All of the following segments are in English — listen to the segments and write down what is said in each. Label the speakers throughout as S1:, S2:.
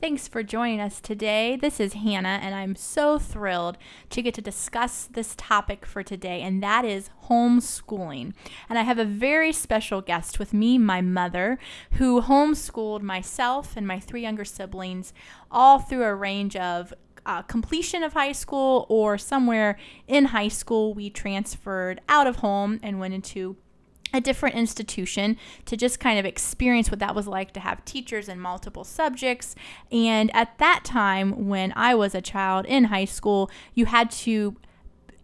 S1: Thanks for joining us today. This is Hannah, and I'm so thrilled to get to discuss this topic for today, and that is homeschooling. And I have a very special guest with me, my mother, who homeschooled myself and my three younger siblings all through a range of uh, completion of high school or somewhere in high school. We transferred out of home and went into a different institution to just kind of experience what that was like to have teachers in multiple subjects. And at that time, when I was a child in high school, you had to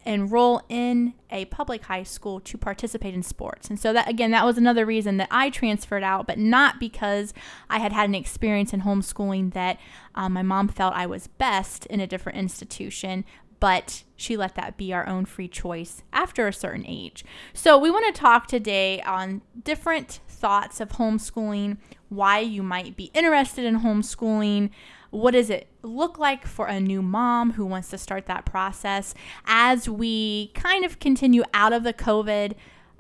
S1: enroll in a public high school to participate in sports. And so that again that was another reason that I transferred out, but not because I had had an experience in homeschooling that um, my mom felt I was best in a different institution, but she let that be our own free choice after a certain age. So, we want to talk today on different thoughts of homeschooling, why you might be interested in homeschooling, what does it look like for a new mom who wants to start that process as we kind of continue out of the COVID,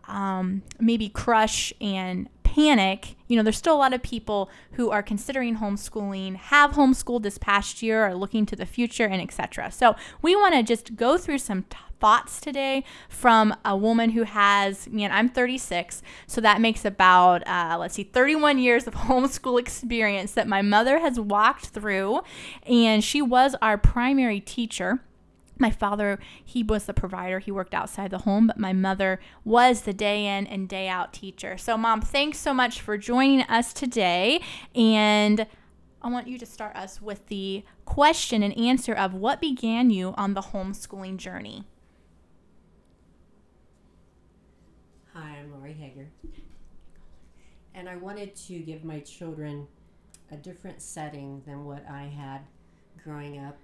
S1: um, maybe crush and panic, you know, there's still a lot of people who are considering homeschooling, have homeschooled this past year, are looking to the future, and etc. So we want to just go through some t- thoughts today from a woman who has, man, I'm 36, so that makes about, uh, let's see, 31 years of homeschool experience that my mother has walked through, and she was our primary teacher my father he was the provider. He worked outside the home but my mother was the day in and day out teacher. So mom thanks so much for joining us today. And i want you to start us with the question and answer of what began you on the homeschooling journey?
S2: Hi i'm lori hager. And i wanted to give my children a different setting than what i had growing up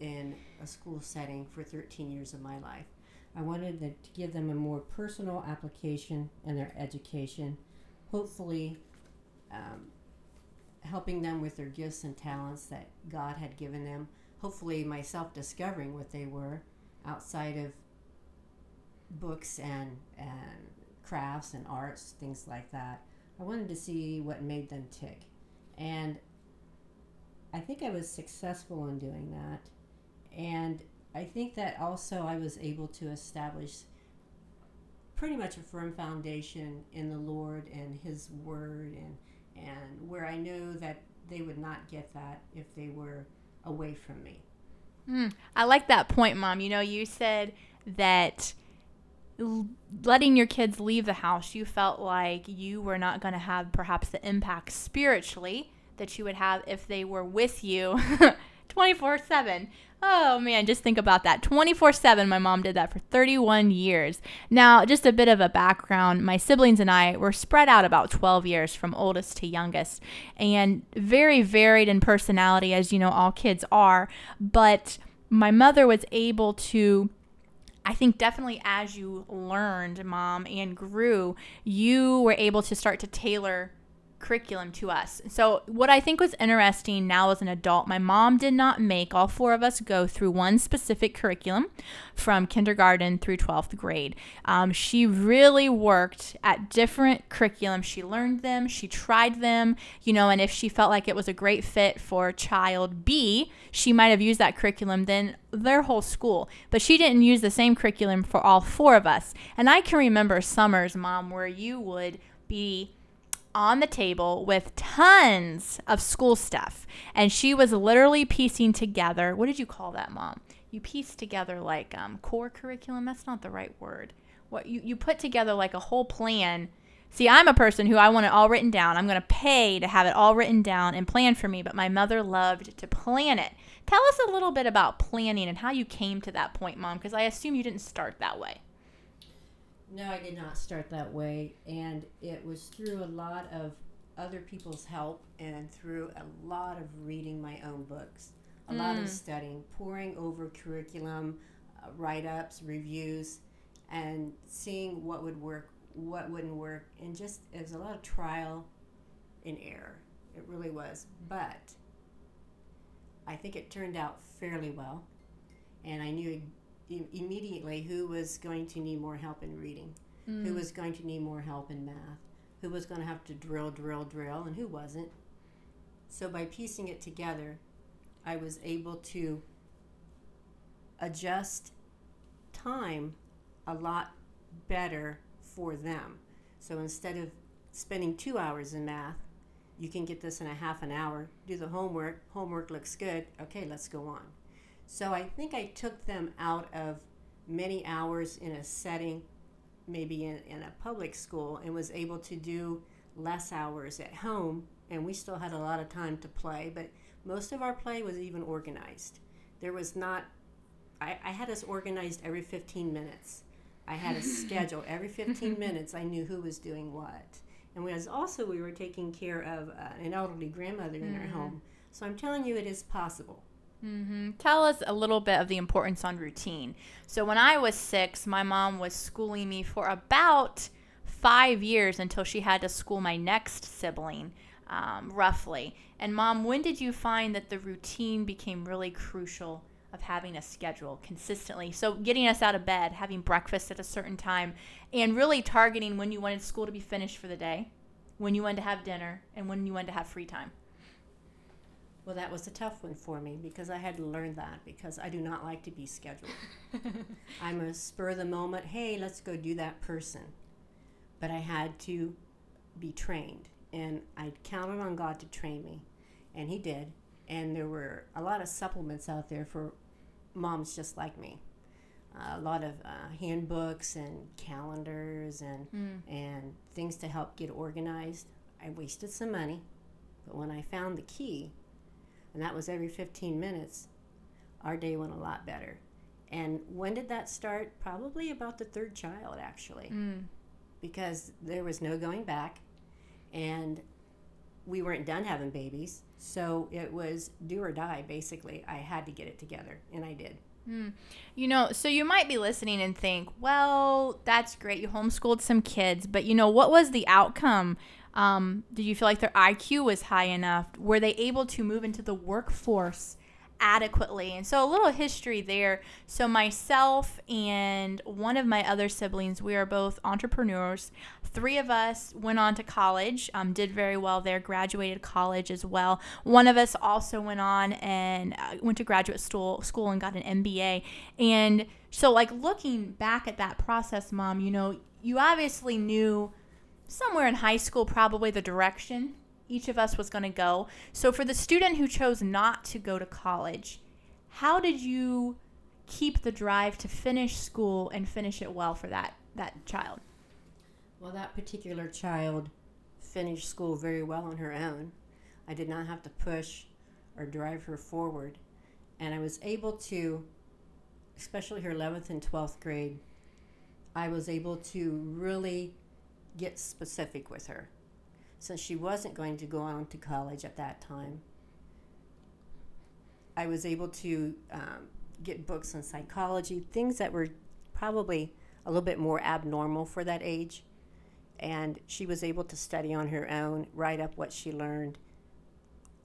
S2: in a school setting for 13 years of my life. I wanted to give them a more personal application in their education, hopefully um, helping them with their gifts and talents that God had given them, hopefully myself discovering what they were outside of books and, and crafts and arts, things like that. I wanted to see what made them tick. And I think I was successful in doing that and I think that also I was able to establish pretty much a firm foundation in the Lord and His Word, and and where I know that they would not get that if they were away from me.
S1: Mm, I like that point, Mom. You know, you said that letting your kids leave the house, you felt like you were not going to have perhaps the impact spiritually that you would have if they were with you 24 7. Oh man, just think about that. 24 7, my mom did that for 31 years. Now, just a bit of a background my siblings and I were spread out about 12 years from oldest to youngest, and very varied in personality, as you know, all kids are. But my mother was able to. I think definitely as you learned, mom, and grew, you were able to start to tailor curriculum to us. So, what I think was interesting now as an adult, my mom did not make all four of us go through one specific curriculum from kindergarten through 12th grade. Um, she really worked at different curriculums. She learned them, she tried them, you know, and if she felt like it was a great fit for child B, she might have used that curriculum then their whole school. But she didn't use the same curriculum for all four of us. And I can remember summers, mom, where you would be on the table with tons of school stuff. And she was literally piecing together what did you call that, mom? You pieced together like um, core curriculum. That's not the right word. What you, you put together like a whole plan. See, I'm a person who I want it all written down. I'm going to pay to have it all written down and planned for me, but my mother loved to plan it. Tell us a little bit about planning and how you came to that point, mom, because I assume you didn't start that way.
S2: No, I did not start that way. And it was through a lot of other people's help and through a lot of reading my own books, a mm. lot of mm. studying, poring over curriculum, uh, write ups, reviews, and seeing what would work, what wouldn't work. And just, it was a lot of trial and error. It really was. But I think it turned out fairly well. And I knew immediately who was going to need more help in reading, mm. who was going to need more help in math, who was going to have to drill, drill, drill, and who wasn't. So by piecing it together, I was able to adjust time a lot better for them. So instead of spending two hours in math, you can get this in a half an hour, do the homework, homework looks good, okay, let's go on. So I think I took them out of many hours in a setting, maybe in, in a public school, and was able to do less hours at home. And we still had a lot of time to play, but most of our play was even organized. There was not, I, I had us organized every 15 minutes. I had a schedule. Every 15 minutes, I knew who was doing what. And we was also, we were taking care of uh, an elderly grandmother in our home. So I'm telling you, it is possible.
S1: Mm-hmm. Tell us a little bit of the importance on routine. So, when I was six, my mom was schooling me for about five years until she had to school my next sibling, um, roughly. And, mom, when did you find that the routine became really crucial of having a schedule consistently? So, getting us out of bed, having breakfast at a certain time, and really targeting when you wanted school to be finished for the day, when you wanted to have dinner, and when you wanted to have free time.
S2: Well, that was a tough one for me because I had to learn that because I do not like to be scheduled. I'm a spur of the moment, hey, let's go do that person. But I had to be trained, and I counted on God to train me, and He did. And there were a lot of supplements out there for moms just like me. Uh, a lot of uh, handbooks and calendars and and things to help get organized. I wasted some money, but when I found the key, and that was every 15 minutes, our day went a lot better. And when did that start? Probably about the third child, actually, hmm. because there was no going back, and we weren't done having babies. So it was do or die, basically. I had to get it together, and I did. Hmm.
S1: You know, so you might be listening and think, well, that's great. You homeschooled some kids, but you know, what was the outcome? Um, did you feel like their IQ was high enough? Were they able to move into the workforce adequately? And so, a little history there. So, myself and one of my other siblings, we are both entrepreneurs. Three of us went on to college, um, did very well there, graduated college as well. One of us also went on and uh, went to graduate school, school and got an MBA. And so, like, looking back at that process, mom, you know, you obviously knew somewhere in high school probably the direction each of us was going to go. So for the student who chose not to go to college, how did you keep the drive to finish school and finish it well for that that child?
S2: Well, that particular child finished school very well on her own. I did not have to push or drive her forward. And I was able to, especially her 11th and 12th grade, I was able to really get specific with her. Since she wasn't going to go on to college at that time, I was able to um, get books on psychology, things that were probably a little bit more abnormal for that age. And she was able to study on her own, write up what she learned.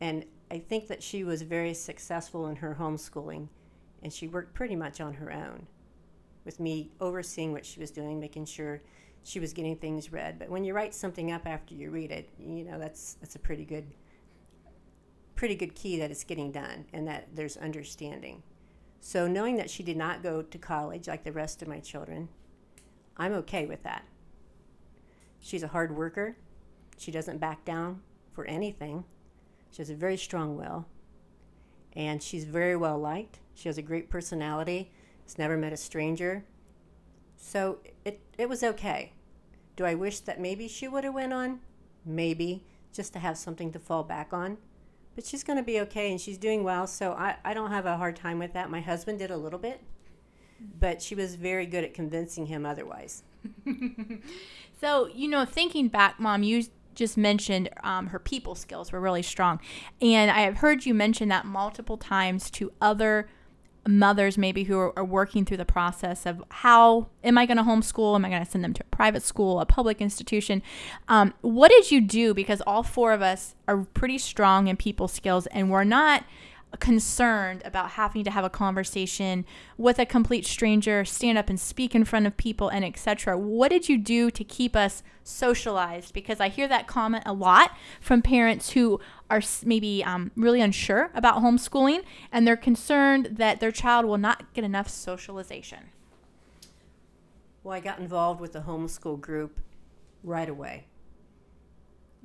S2: And I think that she was very successful in her homeschooling, and she worked pretty much on her own with me overseeing what she was doing, making sure she was getting things read. But when you write something up after you read it, you know that's that's a pretty good pretty good key that it's getting done and that there's understanding. So knowing that she did not go to college like the rest of my children, I'm okay with that. She's a hard worker. She doesn't back down for anything. She has a very strong will. And she's very well liked. She has a great personality. Has never met a stranger. So it, it was okay. Do I wish that maybe she would have went on? Maybe, just to have something to fall back on. But she's going to be okay and she's doing well, so I, I don't have a hard time with that. My husband did a little bit, but she was very good at convincing him otherwise.
S1: So, you know, thinking back, mom, you just mentioned um, her people skills were really strong. And I have heard you mention that multiple times to other mothers, maybe who are, are working through the process of how am I going to homeschool? Am I going to send them to a private school, a public institution? Um, what did you do? Because all four of us are pretty strong in people skills and we're not. Concerned about having to have a conversation with a complete stranger, stand up and speak in front of people and etc. What did you do to keep us socialized? Because I hear that comment a lot from parents who are maybe um, really unsure about homeschooling and they're concerned that their child will not get enough socialization.
S2: Well, I got involved with the homeschool group right away.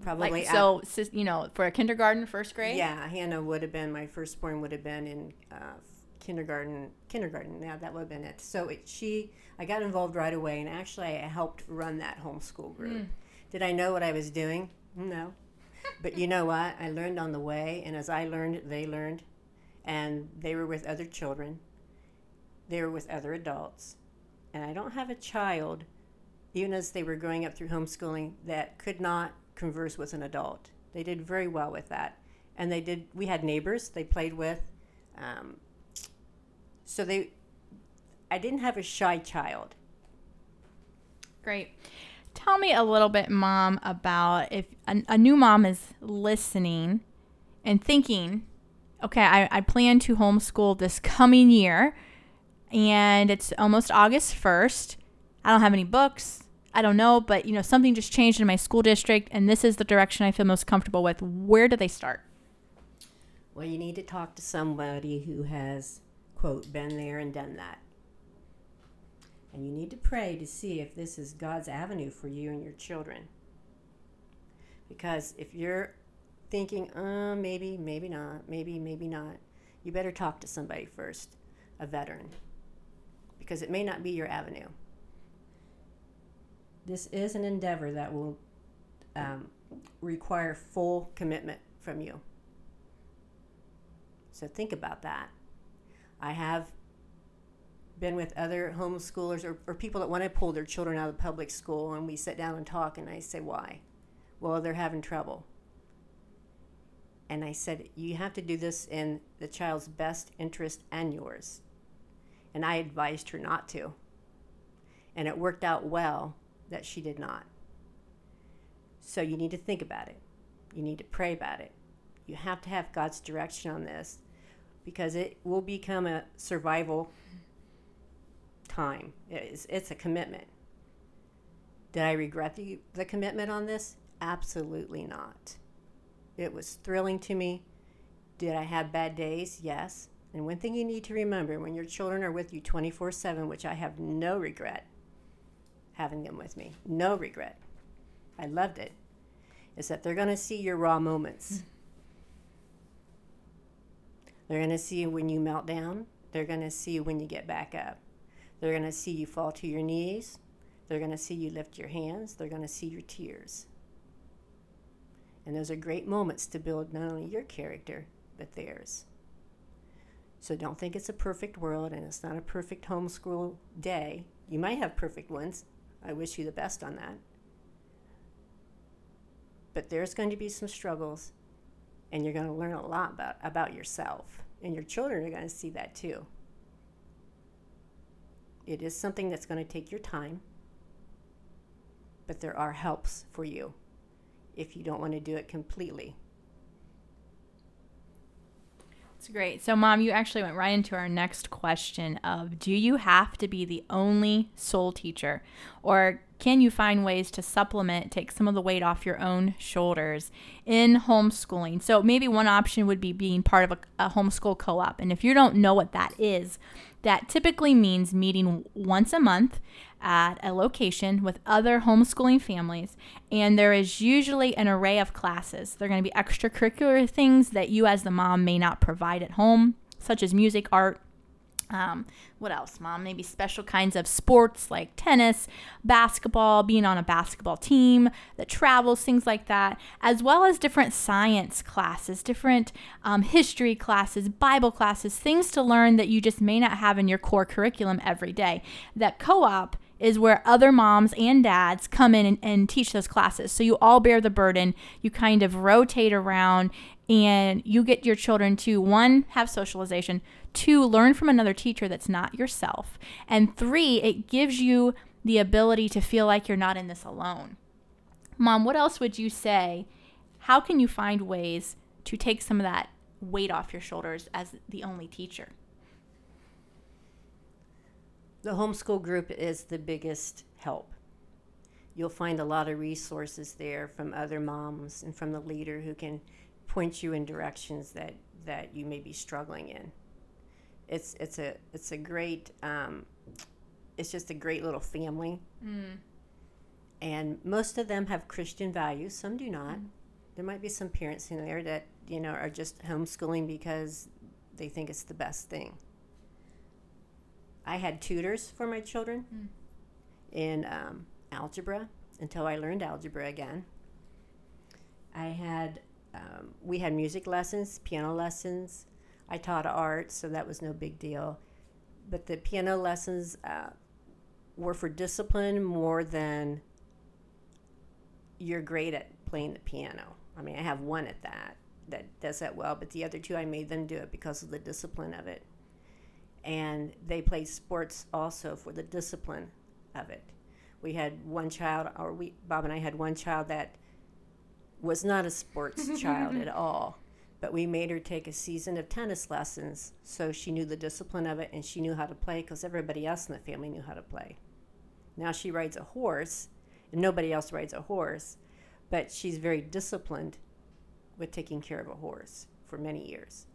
S1: Probably like, so, you know, for a kindergarten, first grade.
S2: Yeah, Hannah would have been my firstborn. Would have been in uh, kindergarten. Kindergarten. Yeah, that would have been it. So it, she, I got involved right away, and actually, I helped run that homeschool group. Mm. Did I know what I was doing? No, but you know what? I learned on the way, and as I learned, they learned, and they were with other children. They were with other adults, and I don't have a child, even as they were growing up through homeschooling, that could not converse with an adult. They did very well with that, and they did. We had neighbors they played with, um, so they. I didn't have a shy child.
S1: Great. Tell me a little bit, Mom, about if a, a new mom is listening and thinking, okay, I, I plan to homeschool this coming year, and it's almost August 1st. I don't have any books. I don't know, but you know, something just changed in my school district and this is the direction I feel most comfortable with. Where do they start?
S2: Well, you need to talk to somebody who has, quote, been there and done that. And you need to pray to see if this is God's avenue for you and your children. Because if you're thinking, uh, maybe, maybe not, maybe, maybe not, you better talk to somebody first, a veteran. Because it may not be your avenue this is an endeavor that will um, require full commitment from you. So think about that. I have been with other homeschoolers or, or people that want to pull their children out of public school, and we sit down and talk, and I say, Why? Well, they're having trouble. And I said, You have to do this in the child's best interest and yours. And I advised her not to. And it worked out well that she did not. So you need to think about it. You need to pray about it. You have to have God's direction on this because it will become a survival time. It's, it's a commitment. Did I regret the, the commitment on this? Absolutely not. It was thrilling to me. Did I have bad days? Yes. And one thing you need to remember when your children are with you 24 7, which I have no regret, having them with me. No regret. I loved it. Is that they're going to see your raw moments. They're going to see when you melt down. They're going to see when you get back up. They're going to see you fall to your knees. They're going to see you lift your hands. They're going to see your tears. And those are great moments to build not only your character, but theirs. So don't think it's a perfect world and it's not a perfect homeschool day. You might have perfect ones, I wish you the best on that. But there's going to be some struggles, and you're going to learn a lot about, about yourself. And your children are going to see that too. It is something that's going to take your time, but there are helps for you if you don't want to do it completely.
S1: It's great. So, mom, you actually went right into our next question of do you have to be the only sole teacher or can you find ways to supplement, take some of the weight off your own shoulders in homeschooling? So, maybe one option would be being part of a, a homeschool co op. And if you don't know what that is, that typically means meeting once a month at a location with other homeschooling families, and there is usually an array of classes. They're going to be extracurricular things that you, as the mom, may not provide at home, such as music, art, um, what else, mom? Maybe special kinds of sports like tennis, basketball, being on a basketball team that travels, things like that, as well as different science classes, different um, history classes, Bible classes, things to learn that you just may not have in your core curriculum every day. That co op is where other moms and dads come in and, and teach those classes. So you all bear the burden. You kind of rotate around and you get your children to one, have socialization, two, learn from another teacher that's not yourself, and three, it gives you the ability to feel like you're not in this alone. Mom, what else would you say? How can you find ways to take some of that weight off your shoulders as the only teacher?
S2: The homeschool group is the biggest help. You'll find a lot of resources there from other moms and from the leader who can point you in directions that, that you may be struggling in. It's, it's, a, it's a great, um, it's just a great little family.
S1: Mm.
S2: And most of them have Christian values, some do not. Mm. There might be some parents in there that, you know, are just homeschooling because they think it's the best thing. I had tutors for my children mm. in um, algebra until I learned algebra again. I had, um, we had music lessons, piano lessons. I taught art, so that was no big deal. But the piano lessons uh, were for discipline more than you're great at playing the piano. I mean, I have one at that that does that well, but the other two I made them do it because of the discipline of it and they played sports also for the discipline of it. We had one child, or we Bob and I had one child that was not a sports child at all, but we made her take a season of tennis lessons so she knew the discipline of it and she knew how to play because everybody else in the family knew how to play. Now she rides a horse, and nobody else rides a horse, but she's very disciplined with taking care of a horse for many years.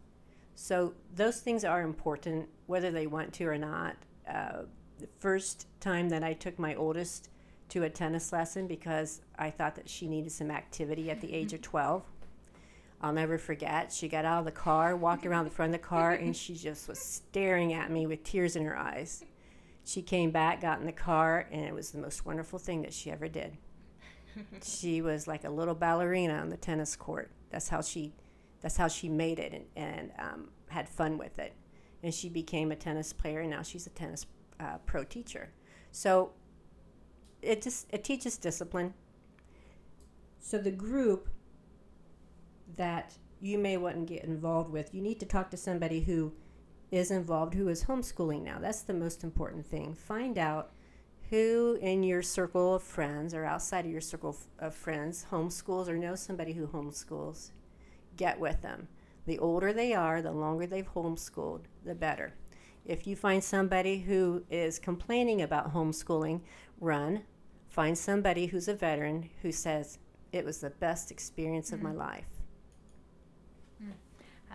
S2: So those things are important, whether they want to or not. Uh, the first time that I took my oldest to a tennis lesson because I thought that she needed some activity at the age of 12. I'll never forget. She got out of the car, walked around the front of the car, and she just was staring at me with tears in her eyes. She came back, got in the car, and it was the most wonderful thing that she ever did. she was like a little ballerina on the tennis court. That's how she that's how she made it and, and um, had fun with it. And she became a tennis player, and now she's a tennis uh, pro teacher. So it just it teaches discipline. So the group that you may want to get involved with, you need to talk to somebody who is involved, who is homeschooling now. That's the most important thing. Find out who in your circle of friends or outside of your circle of friends homeschools or know somebody who homeschools get with them. The older they are, the longer they've homeschooled, the better. If you find somebody who is complaining about homeschooling, run. Find somebody who's a veteran who says, It was the best experience mm-hmm. of my mm-hmm. life.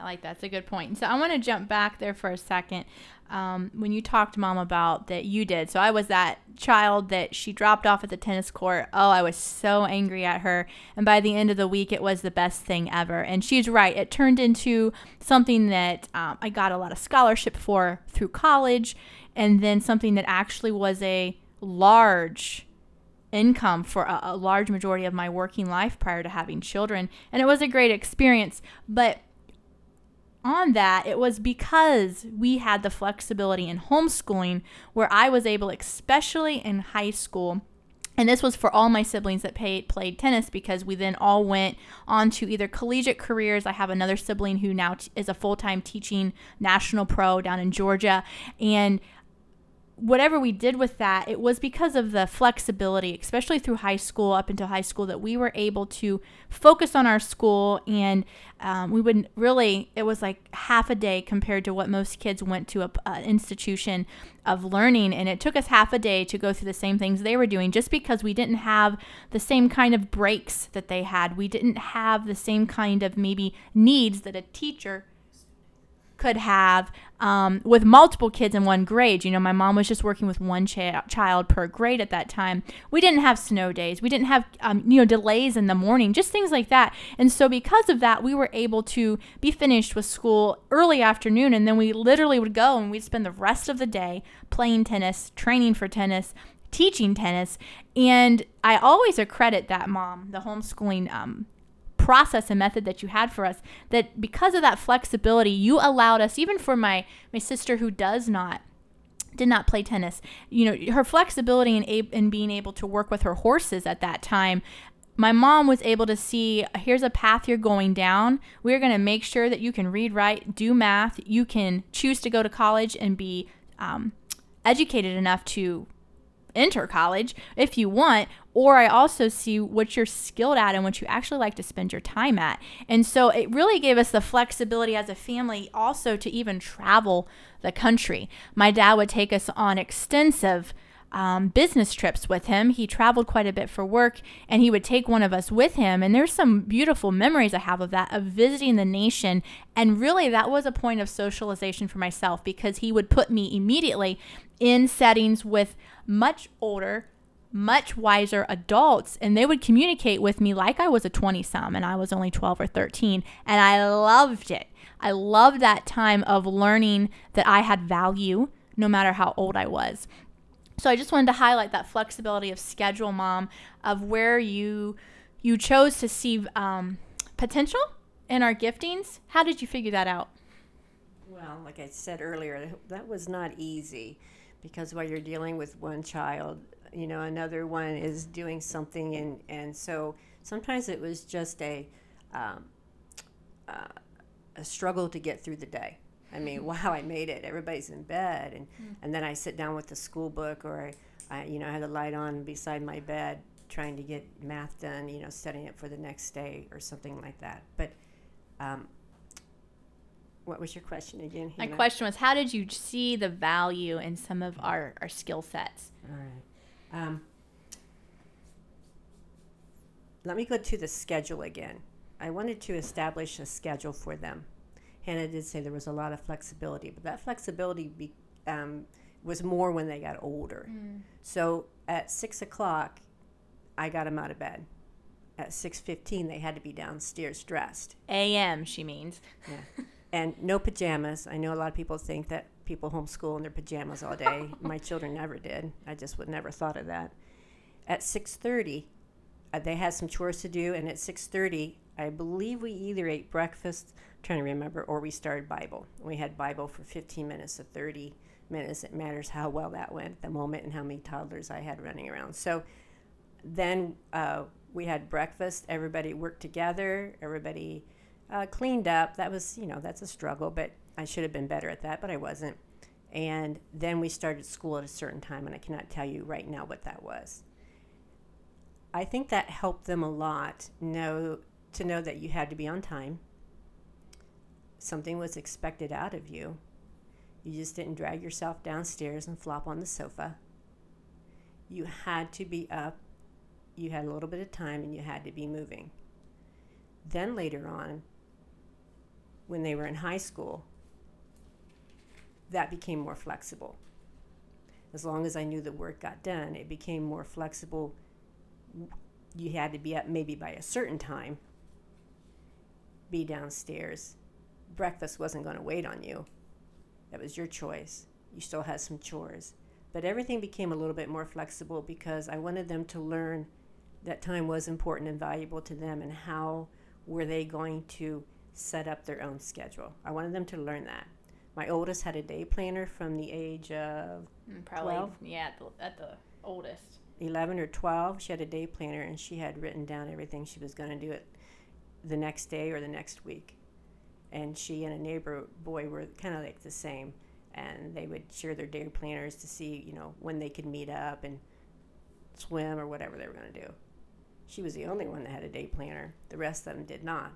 S1: I like that. It's a good point. So I want to jump back there for a second. Um, when you talked, mom, about that you did. So I was that child that she dropped off at the tennis court. Oh, I was so angry at her. And by the end of the week, it was the best thing ever. And she's right. It turned into something that um, I got a lot of scholarship for through college, and then something that actually was a large income for a, a large majority of my working life prior to having children. And it was a great experience. But on that, it was because we had the flexibility in homeschooling where I was able, especially in high school, and this was for all my siblings that played tennis because we then all went on to either collegiate careers. I have another sibling who now t- is a full time teaching national pro down in Georgia. And whatever we did with that, it was because of the flexibility, especially through high school, up until high school, that we were able to focus on our school. And um, we wouldn't really, it was like half a day compared to what most kids went to an institution of learning. And it took us half a day to go through the same things they were doing just because we didn't have the same kind of breaks that they had. We didn't have the same kind of maybe needs that a teacher could have um, with multiple kids in one grade. You know, my mom was just working with one child per grade at that time. We didn't have snow days. We didn't have, um, you know, delays in the morning, just things like that. And so, because of that, we were able to be finished with school early afternoon. And then we literally would go and we'd spend the rest of the day playing tennis, training for tennis, teaching tennis. And I always accredit that mom, the homeschooling um, process and method that you had for us that because of that flexibility you allowed us even for my my sister who does not did not play tennis you know her flexibility in, in being able to work with her horses at that time my mom was able to see here's a path you're going down. We're going to make sure that you can read, write, do math. You can choose to go to college and be um, educated enough to enter college if you want, or I also see what you're skilled at and what you actually like to spend your time at. And so it really gave us the flexibility as a family also to even travel the country. My dad would take us on extensive um, business trips with him. He traveled quite a bit for work and he would take one of us with him. And there's some beautiful memories I have of that, of visiting the nation. And really, that was a point of socialization for myself because he would put me immediately in settings with much older, much wiser adults and they would communicate with me like I was a 20 some and I was only 12 or 13 and I loved it. I loved that time of learning that I had value no matter how old I was. So I just wanted to highlight that flexibility of schedule, mom, of where you you chose to see um, potential in our giftings. How did you figure that out?
S2: Well, like I said earlier, that was not easy because while you're dealing with one child, you know, another one is doing something, and and so sometimes it was just a um, uh, a struggle to get through the day. I mean, wow, I made it. Everybody's in bed, and mm. and then I sit down with the school book, or I, I, you know, I had the light on beside my bed, trying to get math done. You know, setting it for the next day or something like that. But, um, what was your question again?
S1: Hannah? My question was, how did you see the value in some of our our skill sets?
S2: All right. Um, let me go to the schedule again. I wanted to establish a schedule for them. Hannah did say there was a lot of flexibility, but that flexibility be, um, was more when they got older. Mm. So at six o'clock, I got them out of bed. At six fifteen, they had to be downstairs dressed.
S1: A.M. She means.
S2: Yeah, and no pajamas. I know a lot of people think that people homeschool in their pajamas all day. My children never did. I just would never thought of that. At six thirty, uh, they had some chores to do, and at six thirty, I believe we either ate breakfast, trying to remember, or we started Bible. We had Bible for 15 minutes to 30 minutes. It matters how well that went at the moment and how many toddlers I had running around. So then uh, we had breakfast. Everybody worked together. Everybody uh, cleaned up. That was, you know, that's a struggle, but I should have been better at that, but I wasn't. And then we started school at a certain time, and I cannot tell you right now what that was. I think that helped them a lot know to know that you had to be on time. Something was expected out of you. You just didn't drag yourself downstairs and flop on the sofa. You had to be up. You had a little bit of time and you had to be moving. Then later on, when they were in high school, that became more flexible. As long as I knew the work got done, it became more flexible. You had to be up maybe by a certain time be downstairs. Breakfast wasn't going to wait on you. That was your choice. You still had some chores. But everything became a little bit more flexible because I wanted them to learn that time was important and valuable to them and how were they going to set up their own schedule. I wanted them to learn that. My oldest had a day planner from the age of
S1: mm, probably 12. yeah at the, at the oldest
S2: 11 or 12 she had a day planner and she had written down everything she was going to do it the next day or the next week. And she and a neighbor boy were kind of like the same. And they would share their day planners to see, you know, when they could meet up and swim or whatever they were going to do. She was the only one that had a day planner. The rest of them did not.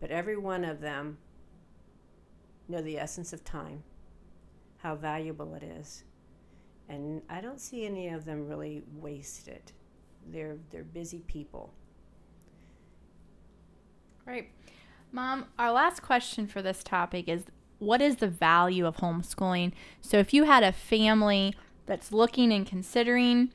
S2: But every one of them know the essence of time, how valuable it is. And I don't see any of them really waste it. They're, they're busy people
S1: Right. Mom, our last question for this topic is what is the value of homeschooling? So if you had a family that's looking and considering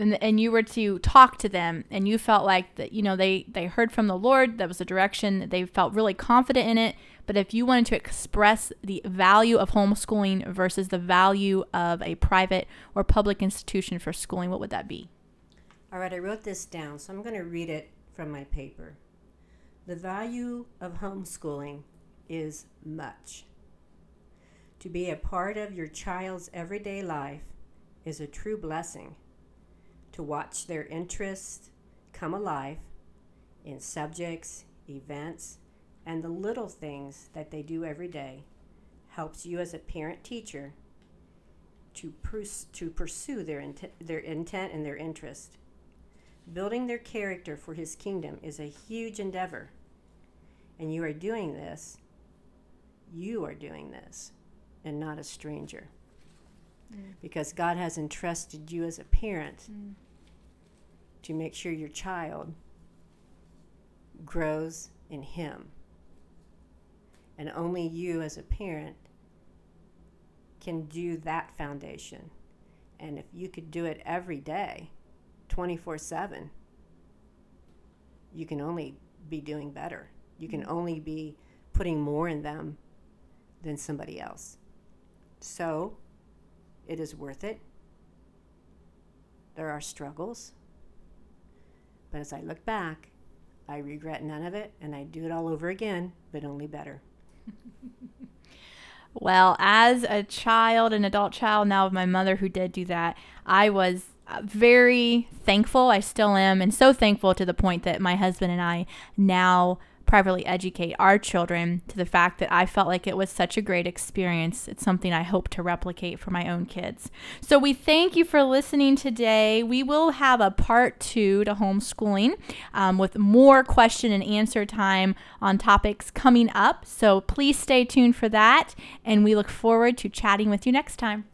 S1: and, and you were to talk to them and you felt like that you know they they heard from the lord that was the direction they felt really confident in it but if you wanted to express the value of homeschooling versus the value of a private or public institution for schooling what would that be
S2: all right i wrote this down so i'm going to read it from my paper the value of homeschooling is much. To be a part of your child's everyday life is a true blessing. To watch their interests come alive in subjects, events, and the little things that they do every day helps you as a parent teacher to, pers- to pursue their, int- their intent and their interest. Building their character for His kingdom is a huge endeavor. And you are doing this, you are doing this, and not a stranger. Mm. Because God has entrusted you as a parent mm. to make sure your child grows in Him. And only you as a parent can do that foundation. And if you could do it every day, 24 7, you can only be doing better. You can mm-hmm. only be putting more in them than somebody else. So it is worth it. There are struggles. But as I look back, I regret none of it and I do it all over again, but only better.
S1: well, as a child, an adult child, now of my mother who did do that, I was very thankful. I still am, and so thankful to the point that my husband and I now privately educate our children to the fact that I felt like it was such a great experience. It's something I hope to replicate for my own kids. So we thank you for listening today. We will have a part two to homeschooling um, with more question and answer time on topics coming up. So please stay tuned for that, and we look forward to chatting with you next time.